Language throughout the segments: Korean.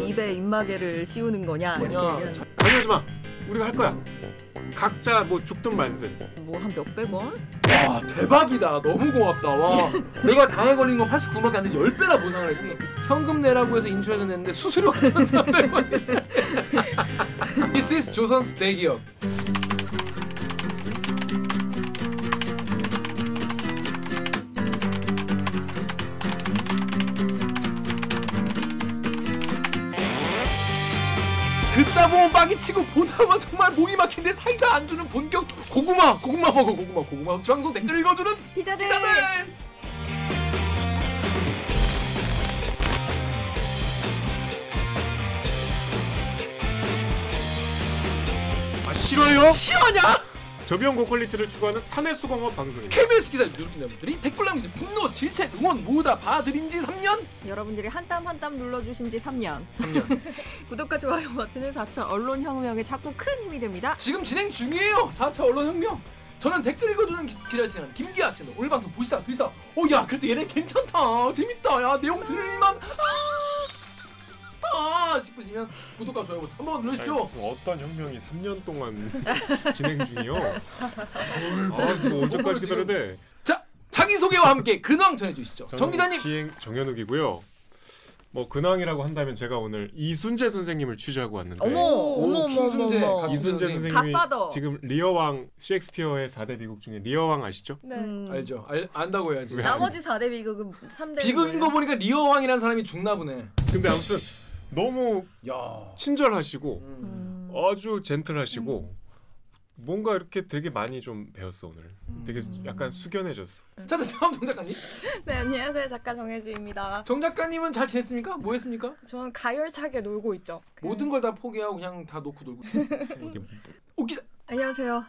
내 입에 입마개를 씌우는 거냐 이렇게 뭐냐? 당연하지 마. 우리가 할 거야. 각자 뭐 죽든 말든. 뭐 한 몇백 원? 와 대박이다. 너무 고맙다. 와 내가 장애 걸린 건 89밖에 안 돼. 10배나 보상을 해주니 현금 내라고 해서 인출해서 냈는데 수수료가 1,400원. This is 조선스 대기업. 듣다 보면 빡이 치고 보다 보면 정말 목이 막힌데 사이다 안 주는 본격 고구마 고구마 먹어 고구마 고구마 방송 댓글 읽어주는 기자들. 기자들 아 싫어요? 싫어하냐? 저비용 고퀄리티를 추구하는 사내 수공업 방송입니다. KBS 기자 여러분들이 댓글 남기지 분노 질책 응원 모두 다 봐드린 지 3년? 여러분들이 한 땀 한 땀 눌러주신 지 3년. 3년. 구독과 좋아요 버튼은 4차 언론혁명에 자꾸 큰 힘이 됩니다. 지금 진행 중이에요. 4차 언론혁명. 저는 댓글 읽어주는 기, 기자를 지낸 김기아 씨는 오늘 방송 보시다가 들이사 어야 그래도 얘네 괜찮다. 재밌다. 야 내용 들을만. 아 싶으시면 구독과 좋아요 버튼 한 번만 눌러주십시오 아니, 어떤 혁명이 3년 동안 진행 중이요? 아 지금 언제까지 기다려야 돼? 자 자기소개와 함께 근황 전해주시죠 정 기자님 기행 정현욱이고요. 뭐 근황이라고 한다면 제가 오늘 이순재 선생님을 취재하고 왔는데 어머 오, 어머 어머 김순재 이순재 선생님. 선생님이 갓파더. 지금 리어왕 셰익스피어의 4대 비극 중에 리어왕 아시죠? 네. 음. 알죠 알, 안다고 해야지 왜? 나머지 4대 비극은 3대 비극인 거 보니까 리어왕이라는 사람이 죽나 보네 근데 아무튼 너무 야 친절하시고 음. 음. 아주 gentle하시고 뭔가 이렇게 되게 많이 좀 배웠어 오늘. 되게 음. 약간 숙연해졌어. 자, 자, 다음 정 작가님. 네, 안녕하세요. 작가 정혜주입니다. 정 작가님은 잘 지냈습니까? 뭐 했습니까? 저는 가열차게 놀고 있죠. 그- 모든 걸 다 포기하고 그냥 다 놓고 놀고. 이게 오 기자. 안녕하세요.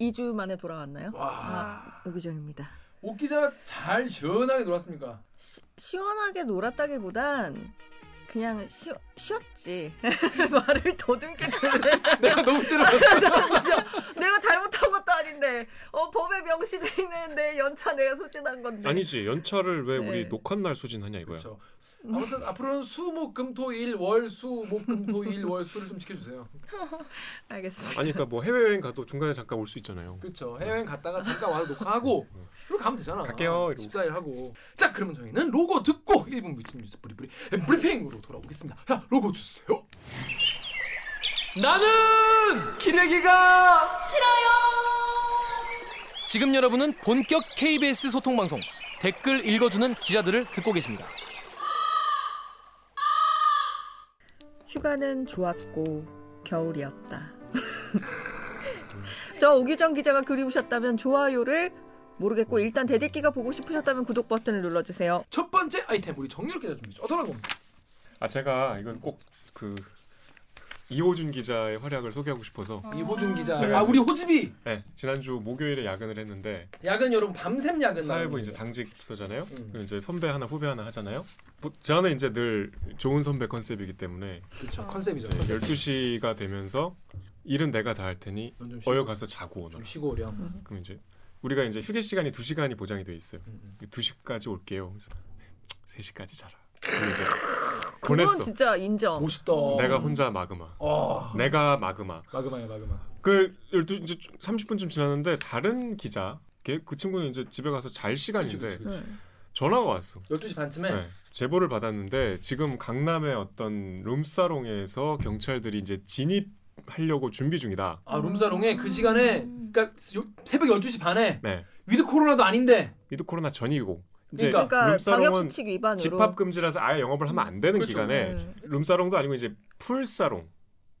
2주 만에 돌아왔나요? 와. 아, 오기정입니다. 오 기자 잘 시원하게 놀았습니까? 시, 시원하게 놀았다기보단 그냥 쉬, 쉬었지. 말을 더듬게 들래. 내가 너무 찌르었어. 내가 잘못한 것도 아닌데 어 법에 명시돼 있는 내 연차 내가 소진한 건데. 아니지 연차를 왜 우리 네. 녹화 날 소진하냐 이거야. 그렇죠. 아무튼 앞으로는 수목금토일 월 수목금토일 월 수를 좀 지켜주세요. 알겠습니다. 아니 그러니까 뭐 해외 여행 가도 중간에 잠깐 올 수 있잖아요. 그렇죠. 해외여행 갔다가 잠깐 와서 녹화하고 그리고 가면 되잖아. 갈게요, 이러고. 14일 하고. 자, 그러면 저희는 로고 듣고 1분 뮤직 뉴스 브리브리 브리핑으로 돌아오겠습니다. 자, 로고 주세요. 나는 기레기가 싫어요. 지금 여러분은 본격 KBS 소통 방송 댓글 읽어주는 기자들을 듣고 계십니다. 휴가는 좋았고 겨울이었다. 저 오기정 기자가 그리우셨다면 좋아요를 모르겠고 일단 대들기가 보고 싶으셨다면 구독 버튼을 눌러주세요. 첫 번째 아이템 우리 정렬 기자 준비죠. 어떤 겁니까? 아 제가 이건 꼭 그 이호준 기자의 활약을 소개하고 싶어서 이호준 기자. 아 우리 호집이 네, 지난주 목요일에 야근을 했는데 야근 여러분 밤샘 야근 사회부 이제 거죠. 당직 서잖아요. 음. 이제 선배 하나 후배 하나 하잖아요. 뭐, 저는 이제 늘 좋은 선배 컨셉이기 때문에 그렇죠 어. 컨셉이죠. 이제 컨셉. 12시가 되면서 일은 내가 다 할 테니 어여 가서 자고 오너라. 좀 쉬고 오렴. 그럼 이제 우리가 이제 휴게 시간이 2시간이 보장이 돼 있어요. 음, 음. 2시까지 올게요. 그래서 3시까지 자라. 이제 그건 보냈어. 진짜 인정. 멋있다. 내가 혼자 마그마. 어. 내가 마그마. 마그마야 마그마. 그 12, 이제 30분쯤 지났는데 다른 기자 걔- 그 친구는 이제 집에 가서 잘 시간인데 그치, 그치, 그치. 응. 전화가 왔어. 12시 반쯤에 네. 제보를 받았는데 지금 강남의 어떤 룸사롱에서 경찰들이 이제 진입하려고 준비 중이다. 아 룸사롱에 그 시간에 음. 그러니까 요- 새벽 12시 반에 네. with 코로나도 아닌데 with 코로나 전이고 이제 그러니까 그러니까 방역 룸사롱은 수칙 위반으로. 집합 금지라서 아예 영업을 하면 안 되는 그렇죠, 기간에 네. 룸사롱도 아니고 이제 풀사롱.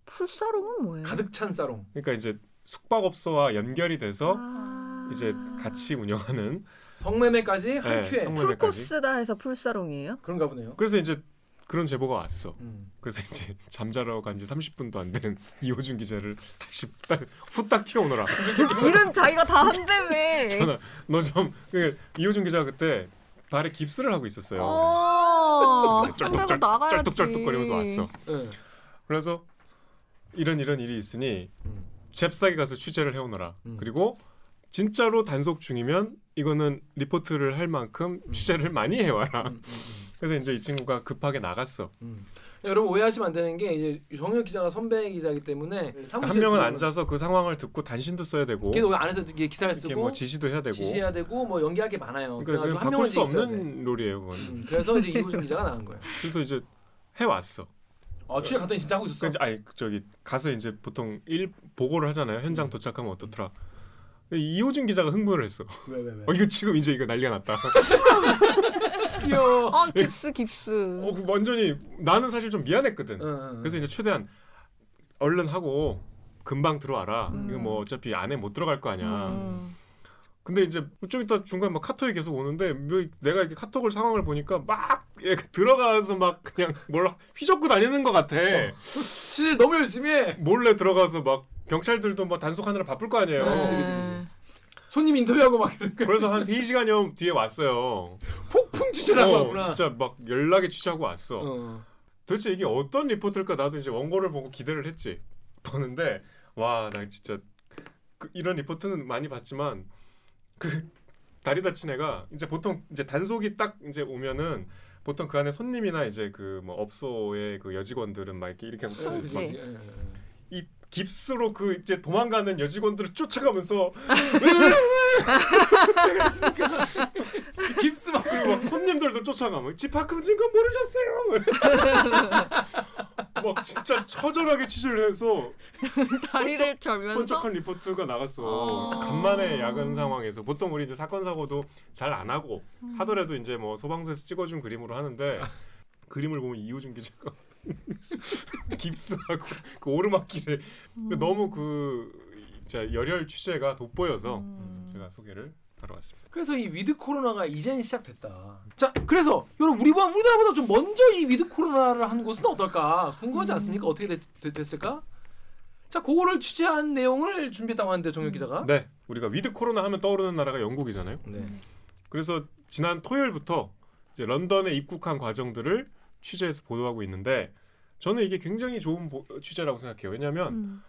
풀사롱은 뭐예요? 가득 찬 사롱. 그러니까 이제 숙박업소와 연결이 돼서 아. 이제 같이 운영하는 성매매까지 한 네, 큐에 성매매까지. 풀코스다 해서 풀사롱이에요? 그런가 보네요. 그래서 이제 그런 제보가 왔어. 음. 그래서 이제 잠자러 간 지 30분도 안 된 이호준 기자를 다시 딱 후딱 튀어오너라. 일은 자기가 다 한다며. 전화 너좀 그 이호준 기자가 그때 발에 깁스를 하고 있었어요. 어. 그래서 짱 빼고 쩔뚝쩔뚝 나가야지. 쩔뚝쩔뚝거리면서 왔어. 네. 그래서 이런 이런 일이 있으니 음. 잽싸게 가서 취재를 해오너라. 음. 그리고 진짜로 단속 중이면 이거는 리포트를 할 만큼 음. 취재를 많이 해와라. 음, 음, 음. 그래서 이제 이 친구가 급하게 나갔어. 음. 여러분 오해하시면 안 되는 게 이제 정혁 기자가 선배 기자이기 때문에 그러니까 한 명은 앉아서 그 상황을 듣고 단신도 써야 되고 걔도 안에서 이게 기사를 쓰고 뭐 지시도 해야 되고. 지시해야 되고 뭐 연기할 게 많아요. 그러니까 한 명은 수. 없는 롤이에요. 그건. 음, 그래서 이제 이호준 기자가 나간 거예요. 그래서 이제 해 왔어. 어, 취재 갔더니 진짜 하고 그 있었어. 이제 아니 저기 가서 이제 보통 일 보고를 하잖아요. 현장 음. 도착하면 어떻더라. 근데 이호준 기자가 흥분을 했어. 왜 왜 왜? 어 이거 지금 이제 이거 난리가 났다. 귀여워. 어 깁스 깁스. 어, 그 완전히 나는 사실 좀 미안했거든. 응, 응, 그래서 이제 최대한 얼른 하고 금방 들어와라. 음. 이거 뭐 어차피 안에 못 들어갈 거 아니야. 음. 근데 이제 좀 이따 중간 막 카톡이 계속 오는데 뭐 내가 이렇게 카톡을 상황을 보니까 막 이렇게 들어가서 막 그냥 뭘 휘젓고 다니는 것 같아. 취재를 너무 열심히 해. 몰래 들어가서 막 경찰들도 뭐 단속하느라 바쁠 거 아니에요. 네, 그치, 그치, 그치. 손님 인터뷰하고 막 이런 거. 그래서 한 3시간여 뒤에 왔어요. 폭풍 취재라고 어. 진짜 막 연락에 취재하고 왔어. 어. 도대체 이게 어떤 리포트일까 나도 이제 원고를 보고 기대를 했지. 보는데 와 나 진짜 그, 이런 리포트는 많이 봤지만 그 다리 다친 애가 이제 보통 이제 단속이 딱 이제 오면은 보통 그 안에 손님이나 이제 그 뭐 업소의 그 여직원들은 막 이렇게 이렇게 하고. 그치, 그치. 예, 예, 예. 이 깁스로 그 이제 도망가는 여직원들을 쫓아가면서 깁스 막 그리고 막 손님들도 쫓아가면 집 바꾸진 건 모르셨어요. 막 진짜 처절하게 취재를 해서 다리를 절면서 번쩍한 리포트가 나갔어. 아. 간만에 야근 상황에서 보통 우리 이제 사건 사고도 잘 안 하고 음. 하더라도 이제 뭐 소방서에서 찍어준 그림으로 하는데 그림을 보면 이호준 기자가 깁스하고 그 오르막길에 음. 너무 그 진짜 열혈 취재가 돋보여서 음. 제가 소개를 하러 왔습니다. 그래서 이 with 코로나가 이젠 시작됐다. 자, 그래서 여러분 우리보다 우리나라보다 좀 먼저 이 with 코로나를 한 곳은 어떨까 궁금하지 음. 않습니까? 어떻게 됐, 을까 자, 그거를 취재한 내용을 준비했다고 하는데 정혁 기자가. 네, 우리가 with 코로나 하면 떠오르는 나라가 영국이잖아요. 네. 그래서 지난 토요일부터 이제 런던에 입국한 과정들을 취재해서 보도하고 있는데 저는 이게 굉장히 좋은 보- 취재라고 생각해요. 왜냐하면 음.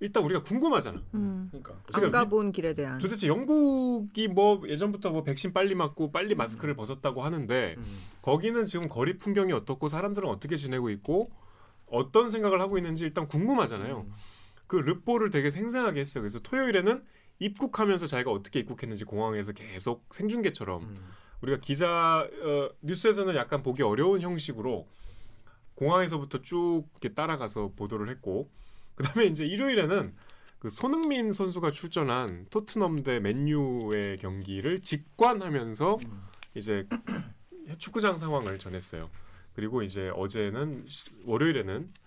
일단 우리가 궁금하잖아. 음. 그러니까. 안 가본 길에 대한. 도대체 영국이 뭐 예전부터 뭐 백신 빨리 맞고 빨리 마스크를 벗었다고 하는데 음. 거기는 지금 거리 풍경이 어떻고 사람들은 어떻게 지내고 있고 어떤 생각을 하고 있는지 일단 궁금하잖아요. 음. 그 르뽀를 되게 생생하게 했어요. 그래서 토요일에는 입국하면서 자기가 어떻게 입국했는지 공항에서 계속 생중계처럼 음. 우리가 기자 어, 뉴스에서는 약간 보기 어려운 형식으로 공항에서부터 쭉 이렇게 따라가서 보도를 했고 그다음에 이제 일요일에는 그 손흥민 선수가 출전한 토트넘 대 맨유의 경기를 직관하면서 음. 이제 축구장 상황을 전했어요. 그리고 이제 어제는 시- 월요일에는 시-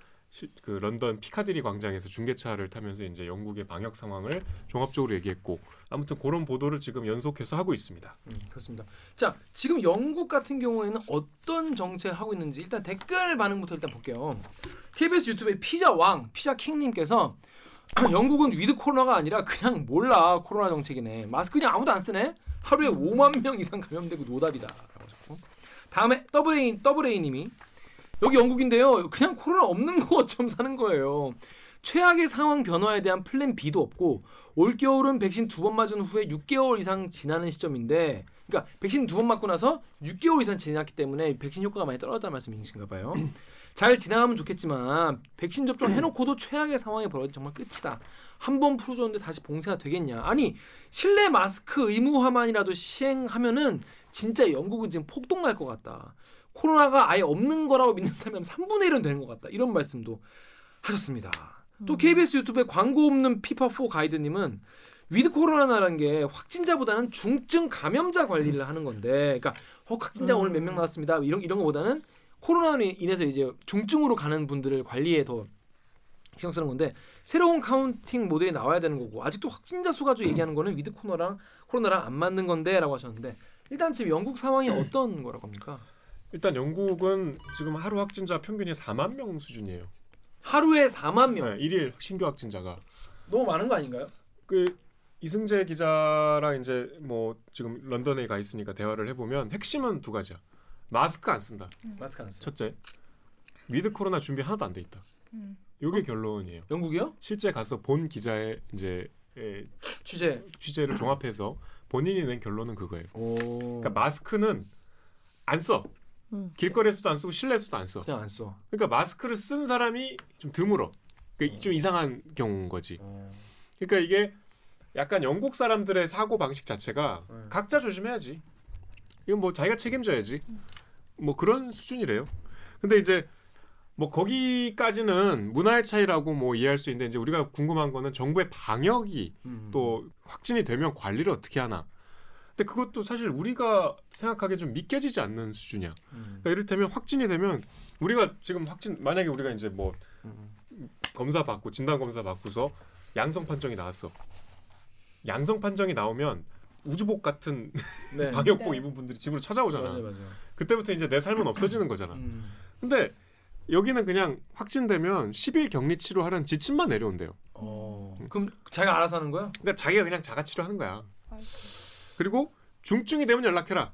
그 런던 피카디리 광장에서 중계차를 타면서 이제 영국의 방역 상황을 종합적으로 얘기했고 아무튼 그런 보도를 지금 연속해서 하고 있습니다. 음, 그렇습니다. 자, 지금 영국 같은 경우에는 어떤 정책 하고 있는지 일단 댓글 반응부터 일단 볼게요. KBS 유튜브의 피자 왕, 피자 킹님께서 영국은 with 코로나가 아니라 그냥 몰라 코로나 정책이네. 마스크 그냥 아무도 안 쓰네. 하루에 5만 명 이상 감염되고 하셨고. 다음에 더블 A 더블 A님이 여기 영국인데요. 그냥 코로나 없는 것처럼 사는 거예요. 최악의 상황 변화에 대한 plan B도 없고 올 겨울은 백신 두 번 맞은 후에 6개월 이상 지나는 시점인데 그러니까 백신 두 번 맞고 나서 6개월 이상 지났기 때문에 백신 효과가 많이 떨어졌다는 말씀이신가 봐요. 잘 지나가면 좋겠지만 백신 접종 해놓고도 최악의 상황이 벌어진 정말 끝이다. 한 번 풀어줬는데 다시 봉쇄가 되겠냐? 아니 실내 마스크 의무화만이라도 시행하면은 진짜 영국은 지금 폭동 날 것 같다. 코로나가 아예 없는 거라고 믿는 사람이 한 3분의 1은 되는 것 같다. 이런 말씀도 하셨습니다. 또 음. KBS 유튜브에 광고 없는 피파4 가이드님은 with 코로나라는 게 확진자보다는 중증 감염자 관리를 하는 건데, 그러니까 어, 확진자 음. 오늘 몇 명 나왔습니다. 이런 이런 거보다는 코로나로 인해서 이제 중증으로 가는 분들을 관리에 더 신경 쓰는 건데 새로운 counting 모델이 나와야 되는 거고 아직도 확진자 수 가지고 얘기하는 거는 with 코로나랑 코로나랑 안 맞는 건데라고 하셨는데 일단 지금 영국 상황이 어떤 거라고 합니까? 일단 영국은 지금 하루 확진자 평균이 4만 명 수준이에요. 하루에 4만 명 네, 일일 신규 확진자가 너무 많은 거 아닌가요? 그 이승재 기자랑 이제 뭐 지금 런던에 가 있으니까 대화를 해보면 핵심은 두 가지야. 마스크 안 쓴다. 마스크 안 써. 첫째, with 코로나 준비 하나도 안 돼 있다. 음. 이게 결론이에요. 영국이요? 실제 가서 본 기자의 이제 에, 취재. 취재를 종합해서 본인이 낸 결론은 그거예요. 오. 그러니까 마스크는 안 써. 음. 길거리에서도 안 쓰고 실내에서도 안 써. 그냥 안 써. 그러니까 마스크를 쓴 사람이 좀 드물어. 그좀 이상한 경우인 거지. 어. 그러니까 이게 약간 영국 사람들의 사고 방식 자체가 네. 각자 조심해야지. 이건 뭐 자기가 책임져야지. 뭐 그런 수준이래요. 근데 이제 뭐 거기까지는 문화의 차이라고 뭐 이해할 수 있는데 이제 우리가 궁금한 거는 정부의 방역이 음. 또 확진이 되면 관리를 어떻게 하나. 근데 그것도 사실 우리가 생각하기에 좀 믿겨지지 않는 수준이야. 음. 그러니까 이를테면 확진이 되면 우리가 지금 확진 만약에 우리가 이제 뭐 음. 검사 받고 진단 검사 받고서 양성 판정이 나왔어. 양성 판정이 나오면 우주복 같은 네. 방역복 네. 입은 분들이 집으로 찾아오잖아. 맞아 맞아. 그때부터 이제 내 삶은 없어지는 거잖아. 음. 근데 여기는 그냥 확진되면 10일 격리 치료하라는 지침만 내려온대요. 어. 그럼 자기가 알아서 하는 거야? 그러니까 자기가 그냥 자가 치료하는 거야. 아이고. 그리고 중증이 되면 연락해라.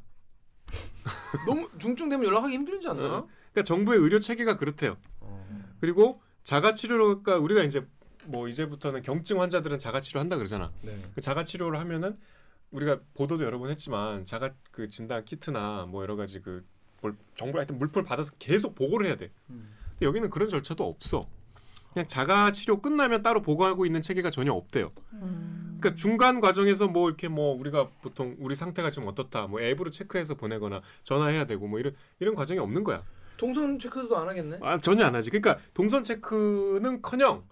너무 중증 되면 연락하기 힘들지 않나? 그러니까 정부의 의료 체계가 그렇대요. 어. 그리고 자가 치료가 우리가 이제 뭐 이제부터는 경증 환자들은 자가 치료 한다 그러잖아. 네. 그 자가 치료를 하면은 우리가 보도도 여러 번 했지만 자가 그 진단 키트나 뭐 여러 가지 그 뭘, 정보 하여튼 물품 받아서 계속 보고를 해야 돼. 음. 근데 여기는 그런 절차도 없어. 그냥 자가 치료 끝나면 따로 보고하고 있는 체계가 전혀 없대요. 음. 그러니까 중간 과정에서 뭐 이렇게 뭐 우리가 보통 우리 상태가 지금 어떻다 뭐 앱으로 체크해서 보내거나 전화해야 되고 뭐 이런 이런 과정이 없는 거야. 동선 체크도 안 하겠네. 아 전혀 안 하지. 그러니까 동선 체크는커녕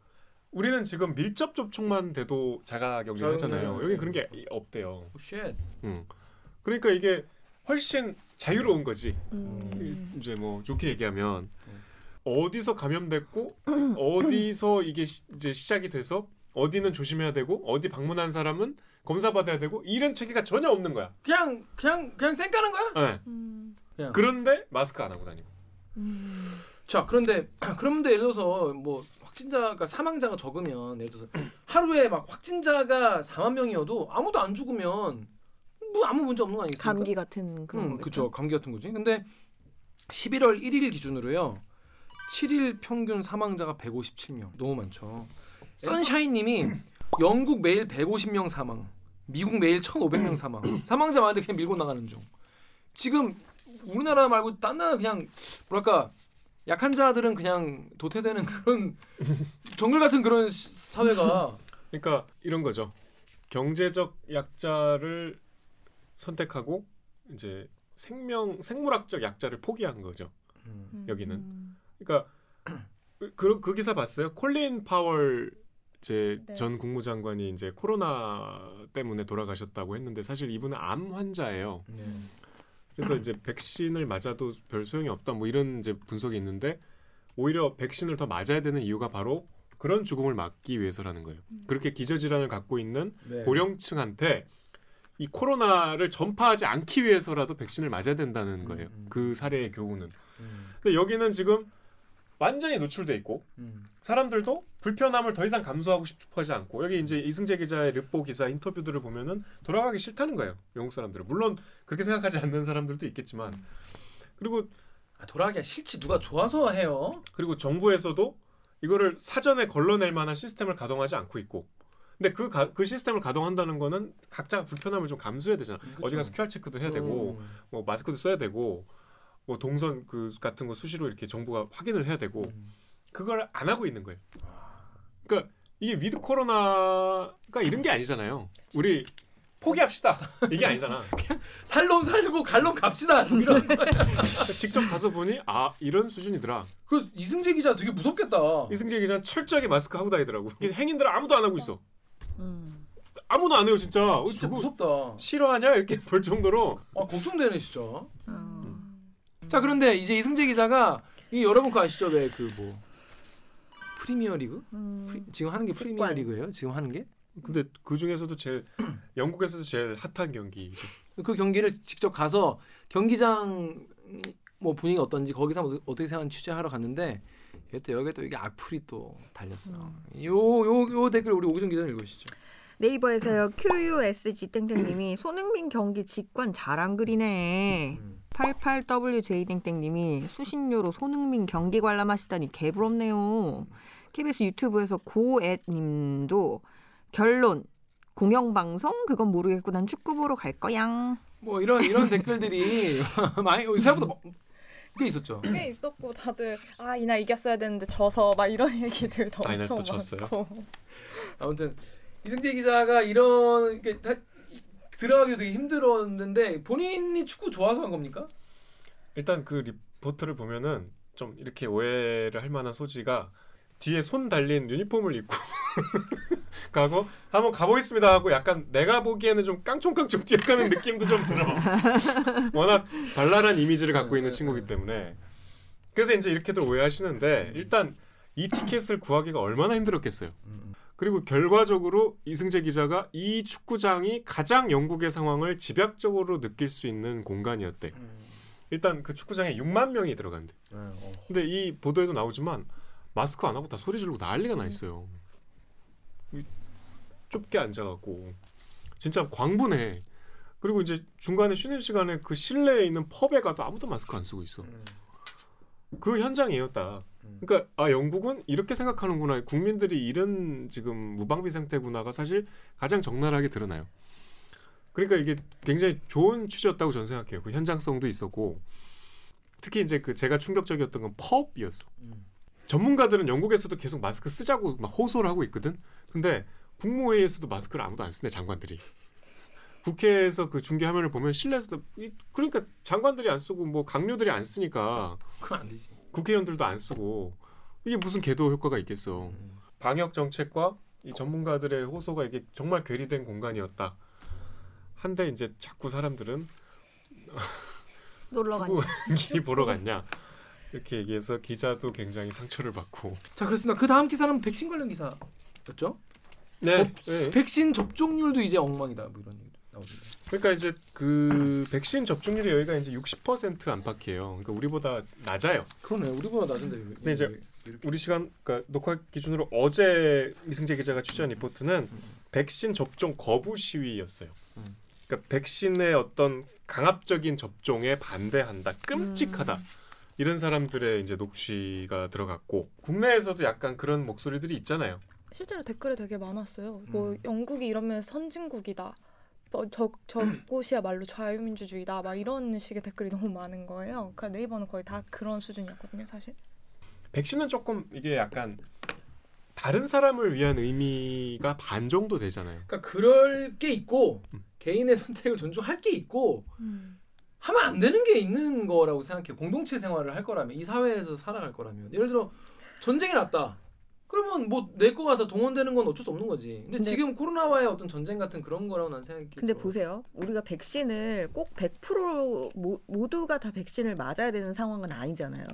우리는 지금 밀접 접촉만 돼도 자가 격리를 자가 하잖아요. 격리. 여기 그런 게 없대요. 오, shit. 음. 그러니까 이게 훨씬 자유로운 거지. 음. 이제 뭐 좋게 얘기하면 어디서 감염됐고 어디서 이게 시, 이제 시작이 돼서 어디는 조심해야 되고 어디 방문한 사람은 검사 받아야 되고 이런 체계가 전혀 없는 거야. 그냥 그냥 그냥 쌩 까는 거야? 네. 음. 그냥. 그런데 마스크 안 하고 다니고. 음. 자 그런데 그런데 예를 들어서 뭐 확진자가 사망자가 적으면 예를 들어서 하루에 막 확진자가 4만 명이어도 아무도 안 죽으면 뭐 아무 문제 없는 거 아니겠습니까? 감기 같은 그런 음. 그렇죠. 감기 같은 거지. 근데 11월 1일 기준으로요. 7일 평균 사망자가 157명. 너무 많죠. 선샤인님이 영국 매일 150명 사망, 미국 매일 1,500명 사망. 사망자 많은데 그냥 밀고 나가는 중. 지금 우리나라 말고 딴 나라 그냥 뭐랄까 약한 자들은 그냥 도태되는 그런 정글 같은 그런 시- 사회가 그러니까 이런 거죠. 경제적 약자를 선택하고 이제 생명 생물학적 약자를 포기한 거죠. 음. 음. 여기는. 음. 그러니까 그, 그 기사 봤어요? 콜린 파월 제 네. 전 국무장관이 이제 코로나 때문에 돌아가셨다고 했는데 사실 이분은 암 환자예요. 네. 그래서 이제 백신을 맞아도 별 소용이 없다 뭐 이런 이제 분석이 있는데 오히려 백신을 더 맞아야 되는 이유가 바로 그런 죽음을 막기 위해서라는 거예요. 그렇게 기저질환을 갖고 있는 네. 고령층한테 이 코로나를 전파하지 않기 위해서라도 백신을 맞아야 된다는 거예요. 음, 음. 그 사례의 교훈은. 음. 근데 여기는 지금 완전히 노출돼 있고 음. 사람들도 불편함을 더 이상 감수하고 싶어하지 않고 여기 이제 이승재 기자의 르포 기사 인터뷰들을 보면은 돌아가기 싫다는 거예요. 영국 사람들은 물론 그렇게 생각하지 않는 사람들도 있겠지만 그리고 아, 돌아가기가 싫지 누가 좋아서 해요. 그리고 정부에서도 이거를 사전에 걸러낼 만한 시스템을 가동하지 않고 있고 근데 그, 가, 그 시스템을 가동한다는 거는 각자 불편함을 좀 감수해야 되잖아. 그쵸. 어디 가서 QR 체크도 해야 되고 음. 뭐 마스크도 써야 되고 뭐 동선 그 같은 거 수시로 이렇게 정부가 확인을 해야 되고 음. 그걸 안 하고 있는 거예요. 그러니까 이게 with 코로나가 이런 게 아니잖아요. 우리 포기합시다. 이게 아니잖아. 살놈 살고 갈놈 갑시다. 이런. 직접 가서 보니 아 이런 수준이더라. 그 이승재 기자 되게 무섭겠다. 이승재 기자는 철저하게 마스크 하고 다니더라고. 이게 행인들은 아무도 안 하고 있어. 음. 아무도 안 해요 진짜. 어, 진짜 무섭다. 싫어하냐 이렇게 볼 정도로. 아 걱정되네 진짜. 음. 자 그런데 이제 이승재 기자가 이 여러분 그 아시죠 왜 그 뭐 프리미어 리그? 음. 프리- 지금 하는 게 프리미어 직관. 리그예요? 지금 하는 게? 근데 그 중에서도 제일 영국에서도 제일 핫한 경기. 그 경기를 직접 가서 경기장 뭐 분위기 어떤지 거기서 어떻게 생각하는지 취재하러 갔는데 여기 또 여기 또 이게 악플이 또 달렸어. 요요 요 댓글 우리 오기정 기자님 읽으시죠. 네이버에서요 QUSG 땡땡님이 손흥민 경기 직관 잘안 그리네. 음. 88WJ 땡땡님이 수신료로 손흥민 경기 관람하시다니 개부럽네요. KBS 유튜브에서 고эт님도 결론 공영방송 그건 모르겠고 난 축구 보러 갈 거야. 뭐 이런 이런 댓글들이 많이 생각보다 뭐- 꽤 있었죠. 꽤 있었고 다들 아 이날 이겼어야 되는데 져서 막 이런 얘기들도 아, 엄청 졌어요? 많고. 아무튼 이승재 기자가 이런 게 다, 들어가기 되게 힘들었는데 본인이 축구 좋아서 한 겁니까? 일단 그 리포트를 보면은 좀 이렇게 오해를 할 만한 소지가 뒤에 손 달린 유니폼을 입고 가고 한번 가보겠습니다 하고 약간 내가 보기에는 좀 깡총깡총 뛰어가는 느낌도 좀 들어. 워낙 발랄한 이미지를 갖고 있는 친구이기 때문에 그래서 이제 이렇게들 오해하시는데 일단 이 티켓을 구하기가 얼마나 힘들었겠어요. 그리고 결과적으로 이승재 기자가 이 축구장이 가장 영국의 상황을 집약적으로 느낄 수 있는 공간이었대. 일단 그 축구장에 6만 명이 들어간대. 어. 근데 이 보도에도 나오지만 마스크 안 하고 다 소리 지르고 난리가 나 있어요. 이 좁게 앉아갖고 진짜 광분해. 그리고 이제 중간에 쉬는 시간에 그 실내에 있는 펍에 가도 아무도 마스크 안 쓰고 있어. 그 현장이에요, 딱. 그러니까 아 영국은 이렇게 생각하는구나. 국민들이 이런 지금 무방비 상태구나가 사실 가장 적나라하게 드러나요. 그러니까 이게 굉장히 좋은 취지였다고 저는 생각해요. 그 현장성도 있었고 특히 이제 그 제가 충격적이었던 건 펍이었어. 전문가들은 영국에서도 계속 마스크 쓰자고 막 호소를 하고 있거든. 근데 국무회의에서도 마스크를 아무도 안 쓰네 장관들이. 국회에서 그 중계 화면을 보면 실내에서도 이- 그러니까 장관들이 안 쓰고 뭐 강요들이 안 쓰니까 그건 안 되지. 국회의원들도 안 쓰고 이게 무슨 계도 효과가 있겠어. 방역 정책과 이 전문가들의 호소가 이게 정말 괴리된 공간이었다. 한데 이제 자꾸 사람들은 놀러. 축구기 보러 갔냐 이렇게 얘기해서 기자도 굉장히 상처를 받고. 자 그렇습니다. 그 다음 기사는 백신 관련 기사였죠. 네. 어, 백신 접종률도 이제 엉망이다. 뭐 이런 얘기 나오던데. 그러니까 이제 그 백신 접종률이 여기가 이제 60% 안팎이에요. 그러니까 우리보다 낮아요. 그러네. 우리보다 낮은데. 왜- 네, 이제 이렇게- 우리 시간 그러니까 녹화 기준으로 어제 이승재 기자가 취재한 리포트는 백신 접종 거부 시위였어요. 음. 그러니까 백신의 어떤 강압적인 접종에 반대한다, 끔찍하다 음. 이런 사람들의 이제 녹취가 들어갔고 국내에서도 약간 그런 목소리들이 있잖아요. 실제로 댓글이 되게 많았어요. 뭐 음. 영국이 이러면 선진국이다. 뭐 저, 저곳이야말로 자유민주주의다. 막 이런 식의 댓글이 너무 많은 거예요. 그러니까 네이버는 거의 다 그런 수준이었거든요, 사실. 백신은 조금 이게 약간 다른 사람을 위한 의미가 반 정도 되잖아요. 그러니까 그럴 게 있고 음. 개인의 선택을 존중할 게 있고 하면 안 되는 게 있는 거라고 생각해요. 공동체 생활을 할 거라면 이 사회에서 살아갈 거라면 예를 들어 전쟁이 났다. 그러면 뭐 내 거가 다 동원되는 건 어쩔 수 없는 거지. 근데, 근데- 지금 코로나와의 어떤 전쟁 같은 그런 거라고 난 생각이. 근데 보세요. 우리가 백신을 꼭 100% 모, 모두가 다 백신을 맞아야 되는 상황은 아니잖아요.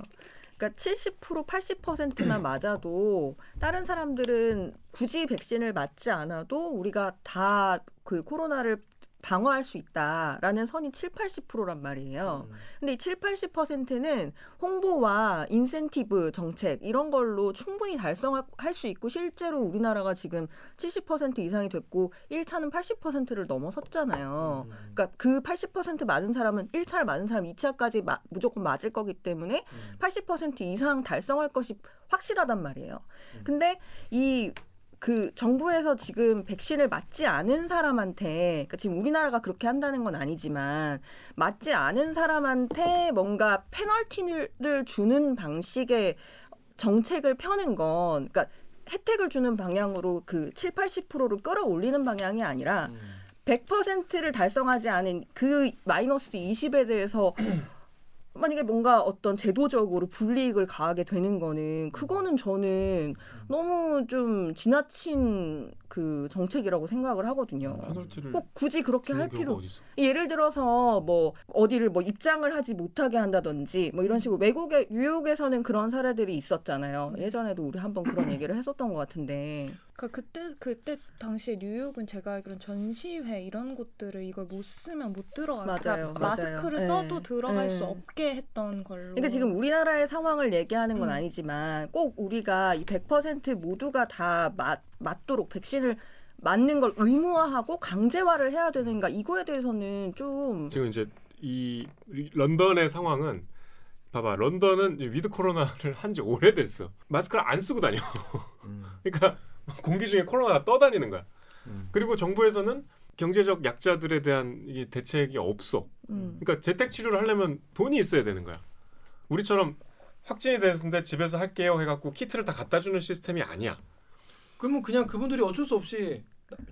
그러니까 70% 80%만 맞아도 다른 사람들은 굳이 백신을 맞지 않아도 우리가 다 그 코로나를 방어할 수 있다라는 선이 7, 80%란 말이에요. 음. 근데 이 7, 80%는 홍보와 인센티브 정책 이런 걸로 충분히 달성할 수 있고 실제로 우리나라가 지금 70% 이상이 됐고 1차는 80%를 넘어섰잖아요. 음. 그러니까 그 80% 맞은 사람은 1차를 맞은 사람 2차까지 마, 무조건 맞을 거기 때문에 음. 80% 이상 달성할 것이 확실하단 말이에요. 음. 근데 이 그 정부에서 지금 백신을 맞지 않은 사람한테 그러니까 지금 우리나라가 그렇게 한다는 건 아니지만 맞지 않은 사람한테 뭔가 페널티를 주는 방식의 정책을 펴는 건 그러니까 혜택을 주는 방향으로 그 7, 80%를 끌어올리는 방향이 아니라 음. 100%를 달성하지 않은 그 마이너스 20에 대해서 만약에 뭔가 어떤 제도적으로 불이익을 가하게 되는 거는 그거는 저는 너무 좀 지나친 그 정책이라고 생각을 하거든요. 페널티를 꼭 굳이 그렇게 할 필요? 예를 들어서 뭐 어디를 뭐 입장을 하지 못하게 한다든지 뭐 이런 식으로 외국에 뉴욕에서는 그런 사례들이 있었잖아요. 예전에도 우리 한번 그런 얘기를 했었던 것 같은데 그러니까 그때 그때 당시에 뉴욕은 제가 알기로는 전시회 이런 곳들을 이걸 못 쓰면 못 들어가. 맞아요, 그러니까 맞아요. 마스크를 네. 써도 들어갈 수 네. 없게 했던 걸로. 그러니까 지금 우리나라의 상황을 얘기하는 건 음. 아니지만 꼭 우리가 이100% 모두가 다 맞, 맞도록 백신을 맞는 걸 의무화하고 강제화를 해야 되는가 이거에 대해서는 좀 지금 이제 이이 런던의 상황은 봐봐 런던은 이 위드 코로나를 한 지 오래됐어 마스크를 안 쓰고 다녀 음. 그러니까 공기 중에 코로나가 떠다니는 거야 음. 그리고 정부에서는 경제적 약자들에 대한 이 대책이 없어. 음. 그러니까 재택 치료를 하려면 돈이 있어야 되는 거야. 우리처럼 확진이 됐는데 집에서 할게요 해갖고 키트를 다 갖다 주는 시스템이 아니야. 그러면 그냥 그분들이 어쩔 수 없이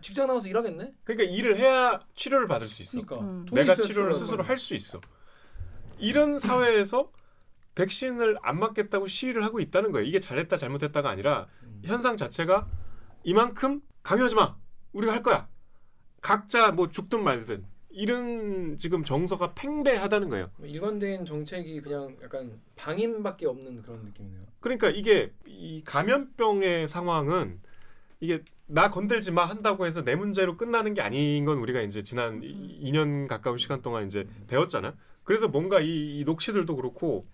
직장 나가서 일하겠네. 그러니까 일을 해야 치료를 받을 수 있어. 그러니까 음. 내가 치료를 스스로 할 수 있어. 이런 사회에서 백신을 안 맞겠다고 시위를 하고 있다는 거예요. 이게 잘했다 잘못했다가 아니라 음. 현상 자체가 이만큼 강요하지 마. 우리가 할 거야. 각자 뭐 죽든 말든 이런 지금 정서가 팽배하다는 거예요. 뭐 일관된 정책이 그냥 약간 방임밖에 없는 그런 느낌이네요. 그러니까 이게 이 감염병의 상황은 이게 나 건들지 마 한다고 해서 내 문제로 끝나는 게 아닌 건 우리가 이제 지난 이 2년 가까운 시간 동안 이제 배웠잖아. 그래서 뭔가 이, 이 녹취들도 그렇고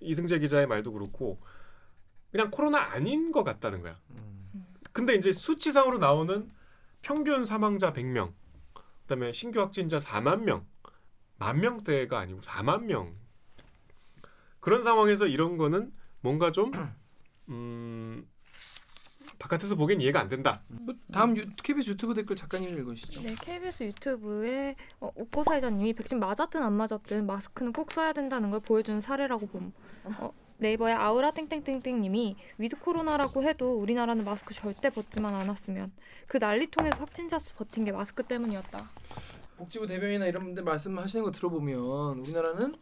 이승재 기자의 말도 그렇고 그냥 코로나 아닌 것 같다는 거야. 음. 근데 이제 수치상으로 나오는 평균 사망자 100명, 그다음에 신규 확진자 4만 명, 만 명대가 아니고 4만 명. 그런 상황에서 이런 거는 뭔가 좀 음, 바깥에서 보기엔 이해가 안 된다. 뭐 다음 유, KBS 유튜브 댓글 작가님 읽으시죠. 네, KBS 유튜브에 어, 웃고 사회자님이 백신 맞았든 안 맞았든 마스크는 꼭 써야 된다는 걸 보여주는 사례라고 봄. 어, 네이버에 아우라 땡땡땡땡님이 위드 코로나라고 해도 우리나라는 마스크 절대 벗지만 않았으면 그 난리통에도 확진자 수 버틴 게 마스크 때문이었다. 복지부 대변인이나 이런 분들 말씀하시는 거 들어보면 우리나라는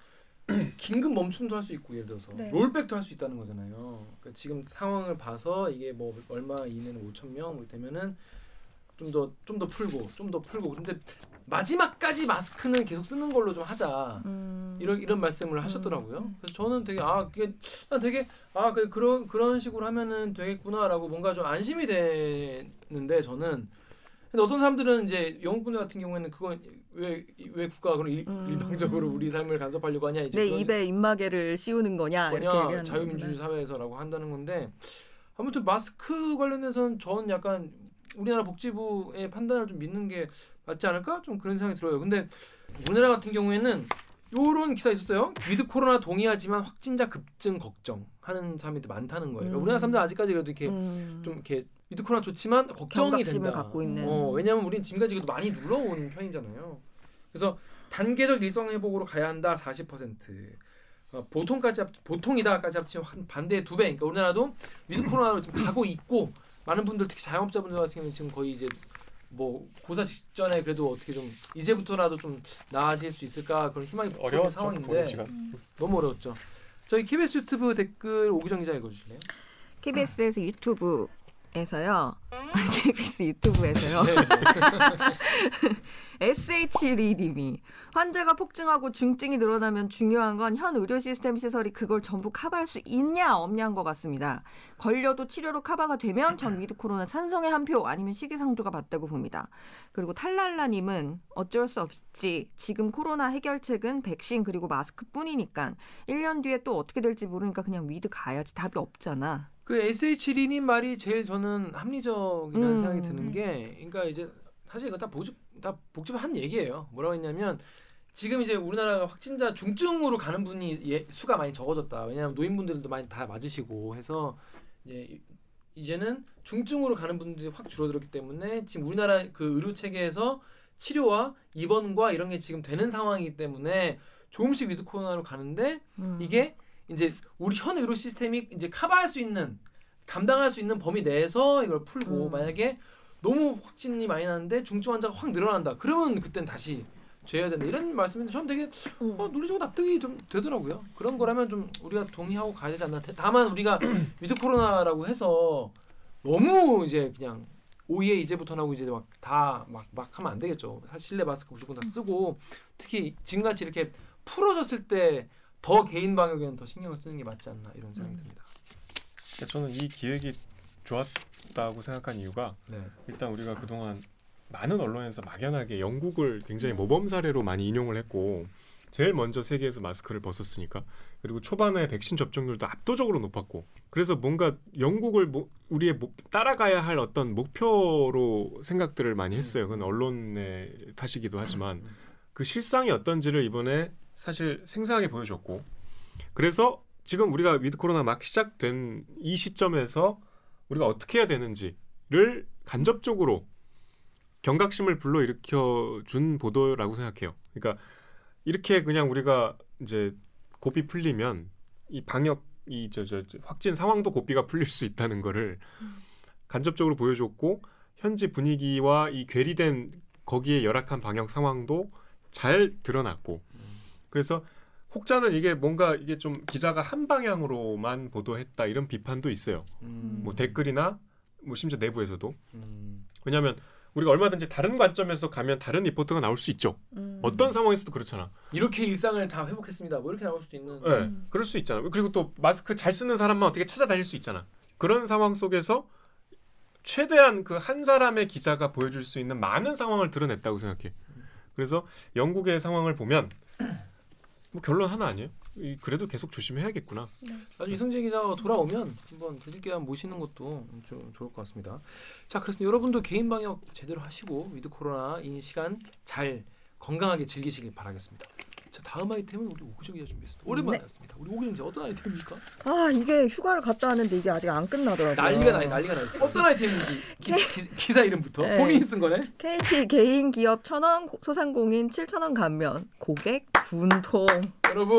긴급 멈춤도 할 수 있고 예를 들어서 네. rollback도 할 수 있다는 거잖아요. 그러니까 지금 상황을 봐서 이게 뭐 얼마 이내는 5천 명뭐 되면은 좀 더 좀 더 풀고 좀 더 풀고 근데 마지막까지 마스크는 계속 쓰는 걸로 좀 하자. 음. 이런 이런 말씀을 하셨더라고요. 음. 그래서 저는 되게 아 그게 난 되게 아 그, 그런 그런 식으로 하면은 되겠구나라고 뭔가 좀 안심이 되는데 저는 근데 어떤 사람들은 이제 영국 분들 같은 경우에는 그건 왜 왜 국가가 그런 일, 음. 일방적으로 우리 삶을 간섭하려고 하냐 이제 내 입에 입마개를 씌우는 거냐 얘기하는 자유민주주의. 사회에서라고 한다는 건데 아무튼 마스크 관련해서는 저는 약간 우리나라 복지부의 판단을 좀 믿는 게 맞지 않을까 좀 그런 생각이 들어요. 근데 우리나라 같은 경우에는 요런 기사 있었어요. 위드 코로나 동의하지만 확진자 급증 걱정하는 사람이 많다는 거예요. 음. 우리나라 사람들 아직까지 그래도 이렇게 음. 좀 이렇게 위드 코로나 좋지만 걱정이 된다. 갖고 있는. 어, 왜냐하면 우리는 지금까지 그래도 많이 눌러온 편이잖아요. 그래서 단계적 일상 회복으로 가야 한다 40%. 어, 보통까지 합, 보통이다까지 합치면 한 반대의 두 배. 그러니까 우리나라도 위드 코로나로 지금 가고 있고 많은 분들 특히 자영업자분들 같은 경우는 지금 거의 이제 뭐 고사 직전에 그래도 어떻게 좀 이제부터라도 좀 나아질 수 있을까 그런 희망이 어려웠죠 상황인데. 너무 어려웠죠. 저희 KBS 유튜브 댓글 오기정 기자 읽어주실래요? KBS에서 유튜브 에서요. KBS 유튜브에서요. 네. SH1님이 환자가 폭증하고 중증이 늘어나면 중요한 건 현 의료 시스템 시설이 그걸 전부 커버할 수 있냐 없냐인 것 같습니다. 걸려도 치료로 커버가 되면 전 위드 코로나 찬성의 한 표 아니면 시기상조가 맞다고 봅니다. 그리고 탈랄라님은 어쩔 수 없지. 지금 코로나 해결책은 백신 그리고 마스크뿐이니까 1년 뒤에 또 어떻게 될지 모르니까 그냥 with 가야지 답이 없잖아. 그 SH1님 말이 제일 저는 합리적이라는 음. 생각이 드는 게, 그러니까 이제 사실 이거 다 복지부 다 복지부 한 얘기예요. 뭐라고 했냐면 지금 이제 우리나라가 확진자 중증으로 가는 분이 예, 수가 많이 적어졌다. 왜냐하면 노인분들도 많이 다 맞으시고 해서 이제 이- 이제는 중증으로 가는 분들이 확 줄어들었기 때문에 지금 우리나라 그 의료 체계에서 치료와 입원과 이런 게 지금 되는 상황이기 때문에 조금씩 위드 코로나로 가는데 음. 이게 이제 우리 현 의료 시스템이 이제 커버할 수 있는 감당할 수 있는 범위 내에서 이걸 풀고 음. 만약에 너무 확진이 많이 나는데 중증 환자가 확 늘어난다. 그러면 그땐 다시 죄야 된다. 이런 말씀인데 저는 되게 음. 어, 논리적으로 납득이 좀 되더라고요. 그런 거라면 좀 우리가 동의하고 가야 되지 않나. 다만 우리가 위드 코로나라고 해서 너무 이제 그냥 오예 이제부터 하고 이제 막 다 막 막 하면 안 되겠죠. 실내 마스크 무조건 다 쓰고 특히 지금같이 이렇게 풀어졌을 때 더 개인 방역에는 더 신경을 쓰는 게 맞지 않나 이런 생각이 음. 듭니다. 그러니까 저는 이 기획이 좋았다고 생각한 이유가 네. 일단 우리가 그동안 많은 언론에서 막연하게 영국을 굉장히 모범 사례로 많이 인용을 했고 제일 먼저 세계에서 마스크를 벗었으니까 그리고 초반에 백신 접종률도 압도적으로 높았고 그래서 뭔가 영국을 모, 우리의 목- 따라가야 할 어떤 목표로 생각들을 많이 했어요. 그건 언론의 탓이기도 하지만 그 실상이 어떤지를 이번에 사실 생생하게 보여줬고 그래서 지금 우리가 위드 코로나 막 시작된 이 시점에서 우리가 어떻게 해야 되는지를 간접적으로 경각심을 불러일으켜 준 보도라고 생각해요. 그러니까 이렇게 그냥 우리가 이제 고비 풀리면 이 방역 이 저 저 확진 상황도 고비가 풀릴 수 있다는 거를 간접적으로 보여줬고 현지 분위기와 이 괴리된 거기에 열악한 방역 상황도 잘 드러났고 그래서 혹자는 이게 뭔가 이게 좀 기자가 한 방향으로만 보도했다 이런 비판도 있어요. 음. 뭐 댓글이나 뭐 심지어 내부에서도 음. 왜냐하면 우리가 얼마든지 다른 관점에서 가면 다른 리포트가 나올 수 있죠. 음. 어떤 상황에서도 그렇잖아. 이렇게 일상을 다 회복했습니다. 뭐 이렇게 나올 수도 있는. 예, 음. 그럴 수 있잖아. 그리고 또 마스크 잘 쓰는 사람만 어떻게 찾아다닐 수 있잖아. 그런 상황 속에서 최대한 그 한 사람의 기자가 보여줄 수 있는 많은 상황을 드러냈다고 생각해. 그래서 영국의 상황을 보면 뭐 결론 하나 아니에요? 이- 그래도 계속 조심해야겠구나. 나중에 이승재 기자가 돌아오면 한번 드릴게 한번 모시는 것도 좀 좋을 것 같습니다. 자, 그렇습니다. 여러분도 개인 방역 제대로 하시고 위드 코로나인 시간 잘 건강하게 즐기시길 바라겠습니다. 자, 다음 아이템은 우리 오기정 기자 준비했습니다. 오랜만에 네. 왔습니다. 우리 오기정 기자 어떤 아이템입니까? 아 이게 휴가를 갔다 왔는데 이게 아직 안 끝나더라고요. 난리가 나 난리가 나 있어. 어떤 아이템인지 기, 사 이름부터 네. 본인이 쓴 거네. KT 개인 기업 천원 소상공인 7천 원 감면 고객 분통. 여러분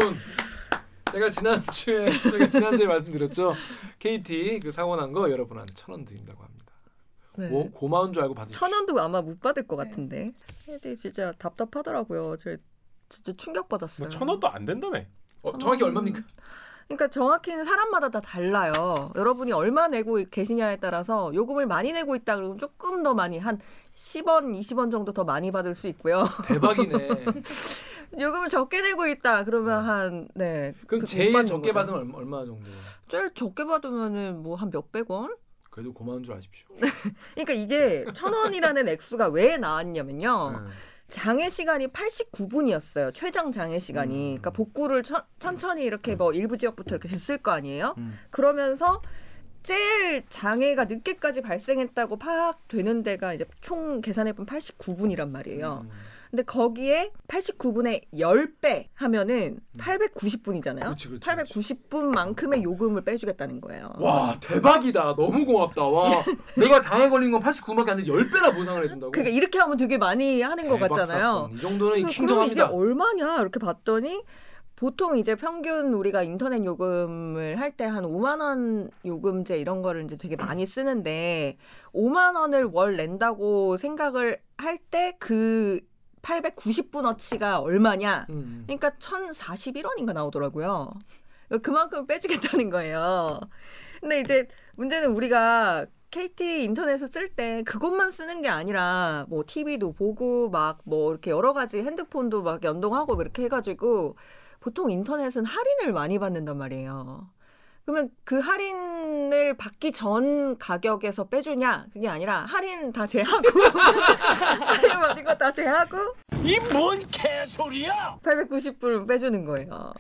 제가 지난주에 제가 지난주에 말씀드렸죠. KT 그난거 여러분한테 천 원 드린다고 합니다. 네. 고, 고마운 줄 알고 받으십시오. 천 원도 아마 못 받을 것 같은데. 근데 진짜 답답하더라고요. 저 진짜 충격 받았어요. 뭐천 원도 안 된다며. 어, 정확히 얼마입니까? 그러니까 정확히는 사람마다 다 달라요. 여러분이 얼마 내고 계시냐에 따라서 요금을 많이 내고 있다 그러면 조금 더 많이 한 10원, 20원 정도 더 많이 받을 수 있고요. 대박이네. 요금을 적게 내고 있다 그러면 한 네. 그럼 그 제일 적게 거죠. 받으면 얼마, 얼마 정도? 제일 적게 받으면은 뭐 한 몇백 원? 그래도 고마운 줄 아십시오. 그러니까 이게 천 원이라는 액수가 왜 나왔냐면요. 네. 장애 시간이 89분이었어요. 최장 장애 시간이. 음. 그러니까 복구를 천, 천천히 이렇게 뭐 일부 지역부터 이렇게 됐을 거 아니에요. 음. 그러면서 제일 장애가 늦게까지 발생했다고 파악되는 데가 이제 총 계산해 보면 89분이란 말이에요. 음. 근데 거기에 89분의 10배 하면은 음. 890분이잖아요. 그렇지, 그렇지, 890분만큼의 요금을 빼주겠다는 거예요. 와 대박이다. 너무 고맙다. 와 내가 장애 걸린 건 89밖에 안 돼. 10배나 보상을 해준다고. 그러니까 이렇게 하면 되게 많이 하는 것 같잖아요. 사건. 이 정도는 그러면 이게 킹정합니다. 얼마냐 이렇게 봤더니 보통 이제 평균 우리가 인터넷 요금을 할 때 한 5만 원 요금제 이런 거를 이제 되게 많이 쓰는데 5만 원을 월 낸다고 생각을 할 때 그 890분어치가 얼마냐? 음. 그러니까 1,041원인가 나오더라고요. 그만큼 빼주겠다는 거예요. 근데 이제 문제는 우리가 KT 인터넷을 쓸 때 그것만 쓰는 게 아니라 뭐 TV도 보고 막 뭐 이렇게 여러 가지 핸드폰도 막 연동하고 이렇게 해가지고 보통 인터넷은 할인을 많이 받는단 말이에요. 그러면 그 할인을 받기 전 가격에서 빼주냐? 그게 아니라 할인 다 제하고 할인 받은 거 다 제하고 이 뭔 개소리야! 890불 빼주는 거예요.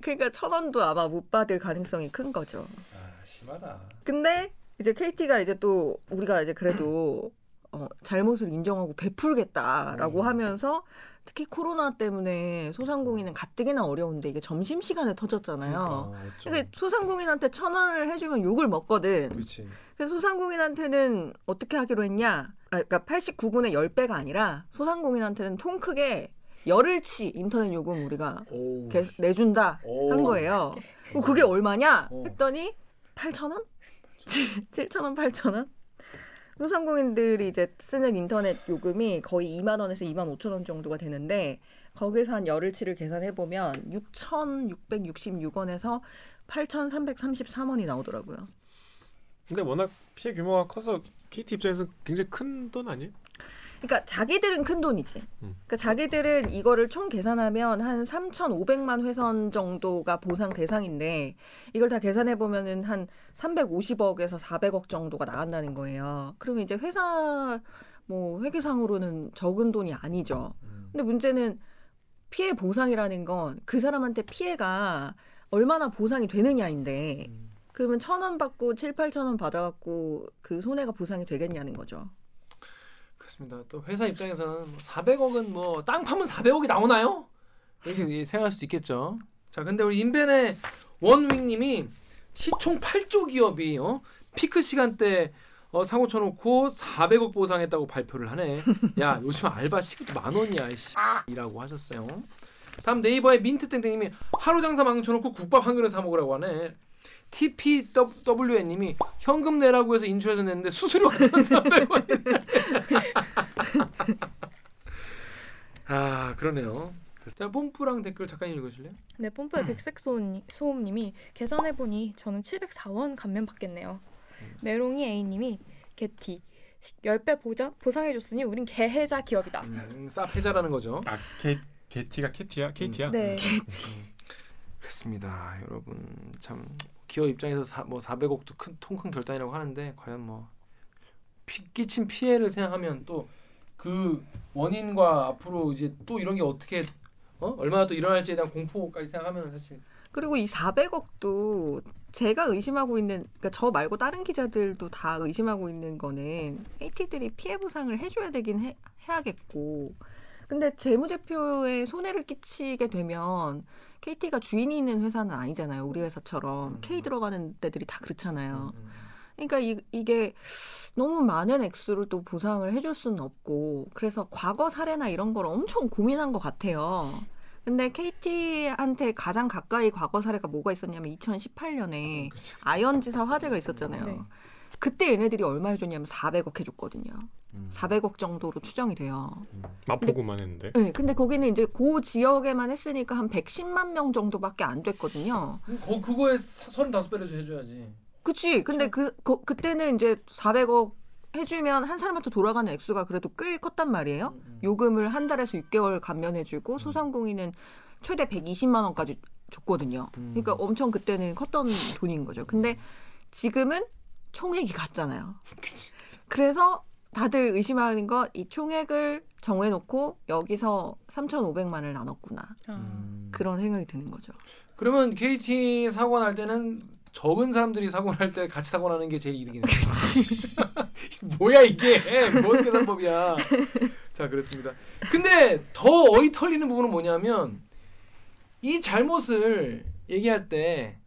그러니까 천 원도 아마 못 받을 가능성이 큰 거죠. 아 심하다. 근데 이제 KT가 이제 또 우리가 이제 그래도 어, 잘못을 인정하고 베풀겠다라고 음. 하면서 특히 코로나 때문에 소상공인은 가뜩이나 어려운데 이게 점심 시간에 터졌잖아요. 그러니까, 근데 소상공인한테 천 원을 해주면 욕을 먹거든. 그렇지. 그래서 소상공인한테는 어떻게 하기로 했냐? 아, 그러니까 89분의 10배가 아니라 소상공인한테는 통 크게 열흘치 인터넷 요금 우리가 오. 개- 내준다 오. 한 거예요. 그럼 그게 얼마냐? 어. 했더니 8천 원? 7천 원, 8천 원? 소상공인들이 이제 쓰는 인터넷 요금이 거의 2만 원에서 2만 5천 원 정도가 되는데 거기서 한 열흘치를 계산해 보면 6,666원에서 8,333원이 나오더라고요. 근데 워낙 피해 규모가 커서 KT 입장에서 굉장히 큰 돈 아니에요? 그러니까 자기들은 큰 돈이지. 음. 그러니까 자기들은 이거를 총 계산하면 한 3,500만 회선 정도가 보상 대상인데 이걸 다 계산해 보면은 한 350억에서 400억 정도가 나간다는 거예요. 그러면 이제 회사 뭐 회계상으로는 적은 돈이 아니죠. 음. 근데 문제는 피해 보상이라는 건 그 사람한테 피해가 얼마나 보상이 되느냐인데 음. 그러면 천 원 받고 7, 8천 원 받아갖고 그 손해가 보상이 되겠냐는 거죠. 그렇습니다. 또 회사 입장에서는 뭐 400억은 뭐 땅 파면 400억이 나오나요? 이렇게 생각할 수도 있겠죠. 자, 근데 우리 인벤의 원윙님이 시총 8조 기업이 어? 피크 시간대 어, 사고 쳐놓고 400억 보상했다고 발표를 하네. 야 요즘 알바 시급도 만 원이야 이라고 하셨어요. 다음 네이버의 민트땡땡님이 하루 장사 망쳐놓고 국밥 한 그릇 사 먹으라고 하네. TPWN님이 현금 내라고 해서 인출해서 냈는데 수수료 4,400원. 아 그러네요. 자 뽐뿌랑 댓글 작가님 읽으실래요? 네, 뽐뿌의 백색 소음, 소음님이 계산해보니 저는 704원 감면 받겠네요. 메롱이 A님이 개티 10배 보장, 보상해줬으니 우린 개해자 기업이다. 음, 쌉해자라는 거죠. 아 케, 케티가 케티야? 케이티야? 네. 음, 그렇습니다, 여러분. 참 기업 입장에서 사, 뭐 400억도 큰 통큰 결단이라고 하는데 과연 뭐 피, 끼친 피해를 생각하면 또 그 원인과 앞으로 이제 또 이런 게 어떻게 어? 얼마나 또 일어날지에 대한 공포까지 생각하면 사실 그리고 이 400억도 제가 의심하고 있는 그러니까 저 말고 다른 기자들도 다 의심하고 있는 거는 KT들이 피해 보상을 해줘야 되긴 해, 해야겠고 근데 재무제표에 손해를 끼치게 되면 KT가 주인이 있는 회사는 아니잖아요 우리 회사처럼 음. K 들어가는 데들이 다 그렇잖아요 음, 음. 그러니까 이, 이게 너무 많은 액수를 또 보상을 해줄 수는 없고 그래서 과거 사례나 이런 걸 엄청 고민한 것 같아요. 근데 KT한테 가장 가까이 과거 사례가 뭐가 있었냐면 2018년에 그렇죠. 아현지사 화재가 있었잖아요. 네. 그때 얘네들이 얼마 해줬냐면 400억 해줬거든요. 음. 400억 정도로 추정이 돼요. 마포구만 했는데. 네, 근데 거기는 이제 그 지역에만 했으니까 한 110만 명 정도밖에 안 됐거든요. 음, 거 그거에 35배를 해줘야지. 그치. 근데 그, 그 그때는 이제 400억 해주면 한 사람한테 돌아가는 액수가 그래도 꽤 컸단 말이에요. 음, 음. 요금을 한 달에서 6개월 감면해주고 소상공인은 최대 120만 원까지 줬거든요. 음. 그러니까 엄청 그때는 컸던 돈인 거죠. 근데 지금은 총액이 같잖아요. 그래서 다들 의심하는 건 이 총액을 정해놓고 여기서 3,500만을 나눴구나 아, 음. 그런 생각이 드는 거죠. 그러면 KT 사고 날 때는 적은 사람들이 사고 날 때 같이 사고 나는 게 제일 이득이네. 뭐야 이게? 뭔 계산법이야? 자 그렇습니다. 근데 더 어이 털리는 부분은 뭐냐면 이 잘못을 얘기할 때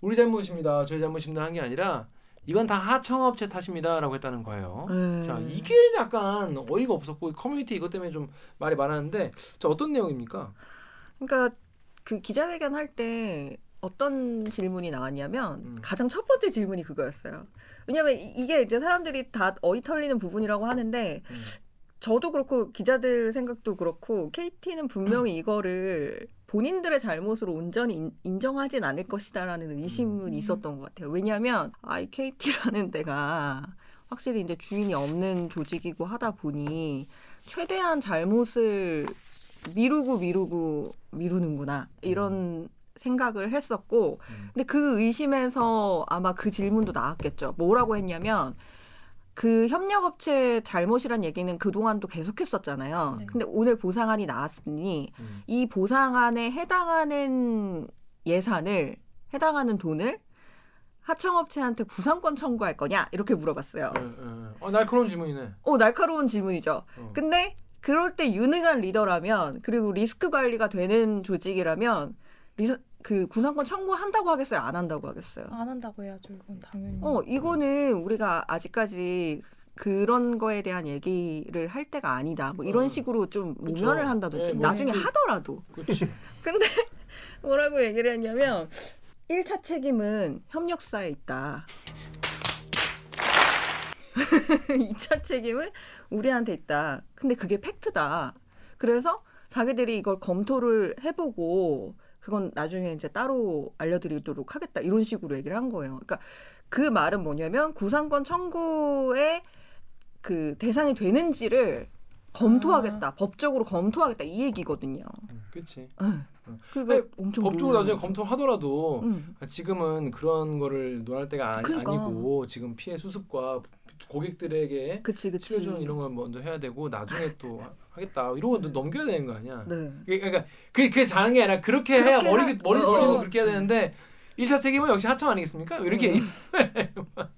우리 잘못입니다, 저희 잘못입니다 한 게 아니라 이건 다 하청업체 탓입니다라고 했다는 거예요. 음. 자 이게 약간 어이가 없었고 커뮤니티 이것 때문에 좀 말이 많았는데 자 어떤 내용입니까? 그러니까 그 기자회견 할 때 어떤 질문이 나왔냐면 음. 가장 첫 번째 질문이 그거였어요. 왜냐하면 이- 이게 이제 사람들이 다 어이 털리는 부분이라고 하는데 음. 저도 그렇고 기자들 생각도 그렇고 KT는 분명히 이거를 본인들의 잘못으로 온전히 인, 인정하진 않을 것이다라는 의심은 음. 있었던 것 같아요. 왜냐하면 아, 이 KT라는 데가 확실히 이제 주인이 없는 조직이고 하다 보니 최대한 잘못을 미루고 미루고 미루는구나 이런 생각을 했었고 음. 근데 그 의심에서 아마 그 질문도 나왔겠죠. 뭐라고 했냐면 그 협력업체 잘못이란 얘기는 그동안도 계속했었잖아요. 네. 근데 오늘 보상안이 나왔으니 음. 이 보상안에 해당하는 예산을 해당하는 돈을 하청업체한테 구상권 청구할 거냐 이렇게 물어봤어요. 예, 예. 어, 날카로운 질문이네. 어 날카로운 질문이죠. 어. 근데 그럴 때 유능한 리더라면 그리고 리스크 관리가 되는 조직이라면 리서, 그 구상권 청구한다고 하겠어요? 안 한다고 하겠어요? 안 한다고 해야죠. 이건 당연히. 어 이거는 우리가 아직까지 그런 거에 대한 얘기를 할 때가 아니다. 뭐 이런 어. 식으로 좀. 모면을 한다든지 예, 뭐 나중에 그- 하더라도 그렇지. 근데 뭐라고 얘기를 했냐면 1차 책임은 협력사에 있다. 2차 책임은 우리한테 있다. 근데 그게 팩트다. 그래서 자기들이 이걸 검토를 해보고 그건 나중에 이제 따로 알려드리도록 하겠다. 이런 식으로 얘기를 한 거예요. 그러니까 그 말은 뭐냐면 구상권 청구의 그 대상이 되는지를 검토하겠다. 법적으로 검토하겠다. 이 얘기거든요. 음, 그렇지. 응. 그거 엄청 법적으로 나중에. 검토하더라도 응. 지금은 그런 거를 논할 때가 아니, 그러니까. 아니고 지금 피해 수습과 고객들에게 그치 그치. 치료주는 이런 걸 먼저 해야 되고 나중에 또 하- 하겠다 이런 건 넘겨야 되는 거 아니야. 네. 그게- 그러니까 그게, 그게 잘하는 게 아니라 그렇게 해야 그렇게 머리 하- 머리 어. 돌리고 그렇게 해야 되는데 1차 책임은 역시 하청 아니겠습니까? 이렇게 음.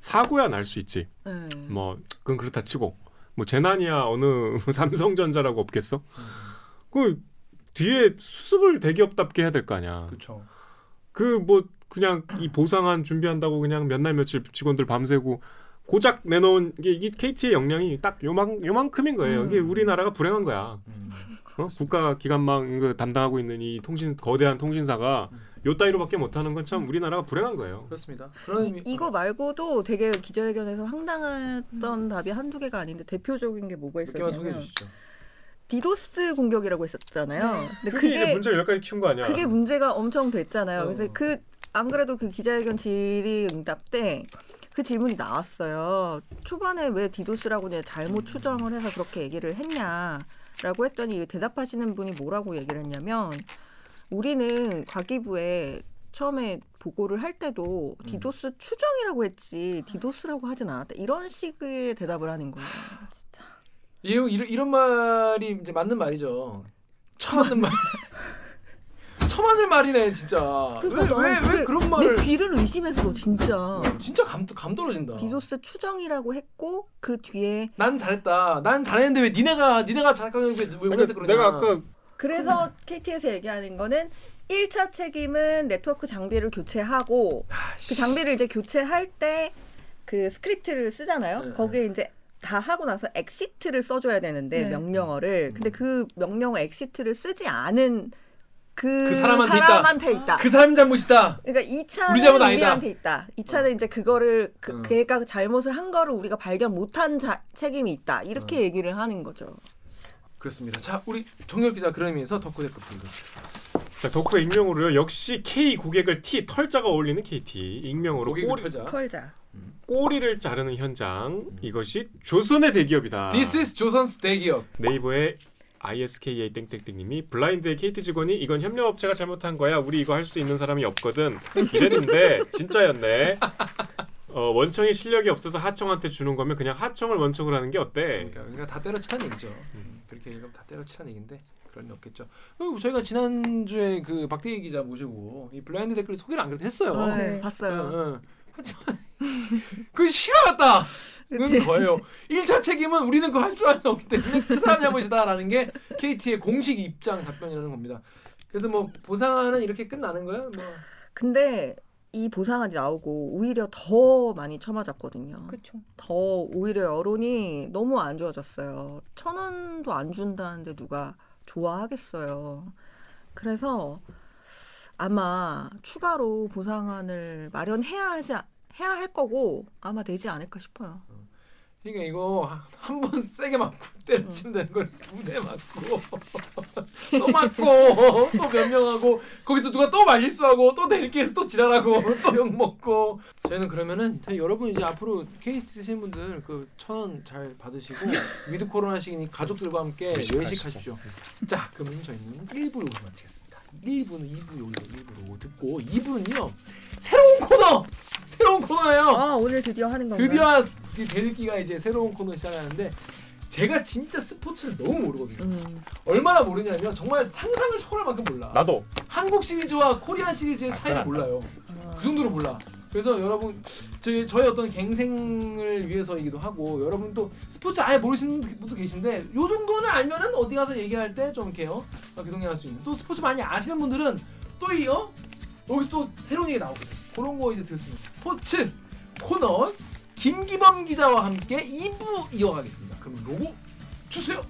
사고야 날 수 있지. 네. 뭐 그건 그렇다 치고 뭐 재난이야 어느 삼성전자라고 없겠어? 음, 그 뒤에 수습을 대기업답게 해야 될 거 아니야. 그렇죠. 그 뭐 그냥 이 보상안 준비한다고 그냥 몇 날 며칠 직원들 밤새고 고작 내놓은 이게, 이게 KT의 역량이 딱 요만 요만큼인 거예요. 음. 이게 우리나라가 불행한 거야. 음. 어? 국가 기관망 그 담당하고 있는 이 통신 거대한 통신사가 요 따위로밖에 못하는 건 참 우리나라가 불행한 거예요. 그렇습니다. 그런 의미 이, 거 말고도 되게 기자회견에서 황당했던 답이 한두 개가 아닌데 대표적인 게 뭐가 몇 개만 소개해 있었냐면 주시죠. 디도스 공격이라고 했었잖아요. 근데 그게, 문제 몇 가지 키운 거 아니야? 그게 문제가 엄청 됐잖아요. 어. 그래서 그 안 그래도 그 기자회견 질의응답 때 그 질문이 나왔어요. 초반에 왜 디도스라고 내가 잘못 추정을 해서 그렇게 얘기를 했냐라고 했더니 대답하시는 분이 뭐라고 얘기를 했냐면 우리는 과기부에 처음에 보고를 할 때도 음. 디도스 추정이라고 했지 디도스라고 하진 않았다. 이런 식의 대답을 하는 거예요. 진짜. 이, 이런, 이런 말이 이제 맞는 말이죠. 처맞는 말. 처맞을 말이네 진짜. 왜 그래서 왜난왜 그런 말을? 내 귀를 의심했어 진짜. 진짜 감, 감 떨어진다. 디도스 추정이라고 했고 그 뒤에 난 잘했다. 난 잘했는데 왜 니네가 니네가 잘했다고 왜, 왜 우리한테 그러냐? 내가 아까 그래서 KT에서 얘기하는 거는 1차 책임은 네트워크 장비를 교체하고 아, 그 장비를 이제 교체할 때 그 스크립트를 쓰잖아요. 네, 거기에 이제 다 하고 나서 exit를 써줘야 되는데 네. 명령어를 근데 그 명령어 exit를 쓰지 않은 그, 그 사람한테 있다. 사람한테 있다. 그 사람 잘못이다. 그러니까 2차는 우리 잘못 아니다. 우리한테 있다. 2차는 이제 그거를 그, 음. 걔가 잘못을 한 거를 우리가 발견 못한 자, 책임이 있다. 이렇게 음. 얘기를 하는 거죠. 그렇습니다. 자 우리 정렬 기자 그런 의미에서 덕후 댓글 읽어주시죠. 자, 덕후 익명으로요. 역시 K 고객을 T 털자가 어울리는 KT 익명으로 고객 꼬리, 털자. 털자. 꼬리를 자르는 현장 이것이 조선의 대기업이다. This is 조선's 대기업. 네이버의 ISKA 땡땡땡님이 블라인드의 KT 직원이 이건 협력업체가 잘못한 거야. 우리 이거 할 수 있는 사람이 없거든. 이랬는데 진짜였네. 어, 원청이 실력이 없어서 하청한테 주는 거면 그냥 하청을 원청으로 하는 게 어때? 그러니까, 그러니까 다 때려치란 얘기죠. 음, 그렇게 얘기하면 다 때려치란 얘기인데 그럴 리 없겠죠. 그리고 저희가 지난 주에 그 박대기 기자 모시고 이 블라인드 댓글 소개를 안 그래도 했어요. 네, 네. 봤어요. 응, 응. 하지만 그 싫어했다. 는 거예요. 1차 책임은 우리는 그거 할줄 알 수 없기 때문에 그 사람 잘못이다라는 게 KT의 공식 입장 답변이라는 겁니다. 그래서 뭐 보상은 이렇게 끝나는 거야? 뭐 근데 이 보상안이 나오고 오히려 더 많이 쳐맞았거든요. 그렇죠. 더 오히려 여론이 너무 안 좋아졌어요. 천 원도 안 준다는데 누가 좋아하겠어요. 그래서 아마 추가로 보상안을 마련해야 하지 않- 해야 할 거고 아마 되지 않을까 싶어요. 그러니까 이거 한 번 세게 맞고 때려치면 되는 걸 두 대 맞고 또 맞고 또 변명하고 거기서 누가 또 말실수하고 또 내리기에서 또 지랄하고 또 욕 먹고 저희는 그러면은 자, 여러분 이제 앞으로 KT 쓰시는 분들 그 천 원 잘 받으시고 위드 코로나 시기니 가족들과 함께. 외식하십시오. 자 그러면 저희는 1부 여기서 마치겠습니다. 1부는 2부 여기서 1부로 듣고 2부는요 새로운 코너 새로운 코너예요. 아 오늘 드디어 하는 건가요? 드디어 그 대들기가 이제 새로운 코너 시작하는데 제가 진짜 스포츠를 너무 모르거든요. 음, 얼마나 모르냐면 정말 상상을 초월할 만큼 몰라. 나도 한국 시리즈와 코리안 시리즈의 차이를 아, 몰라요. 아, 그 정도로 몰라. 그래서 여러분 저희 저희 어떤 갱생을 위해서이기도 하고 여러분 또 스포츠 아예 모르시는 분도 계신데 요 정도는 알면은 어디 가서 얘기할 때 좀 이렇게요 어, 교동할 수 있는 또 스포츠 많이 아시는 분들은 또 이어 여기서 또 새로운 얘기 나오거든. 그런 거 이제 들을 수 있는 스포츠 코너 김기범 기자와 함께 2부 이어가겠습니다. 그럼 로고 주세요.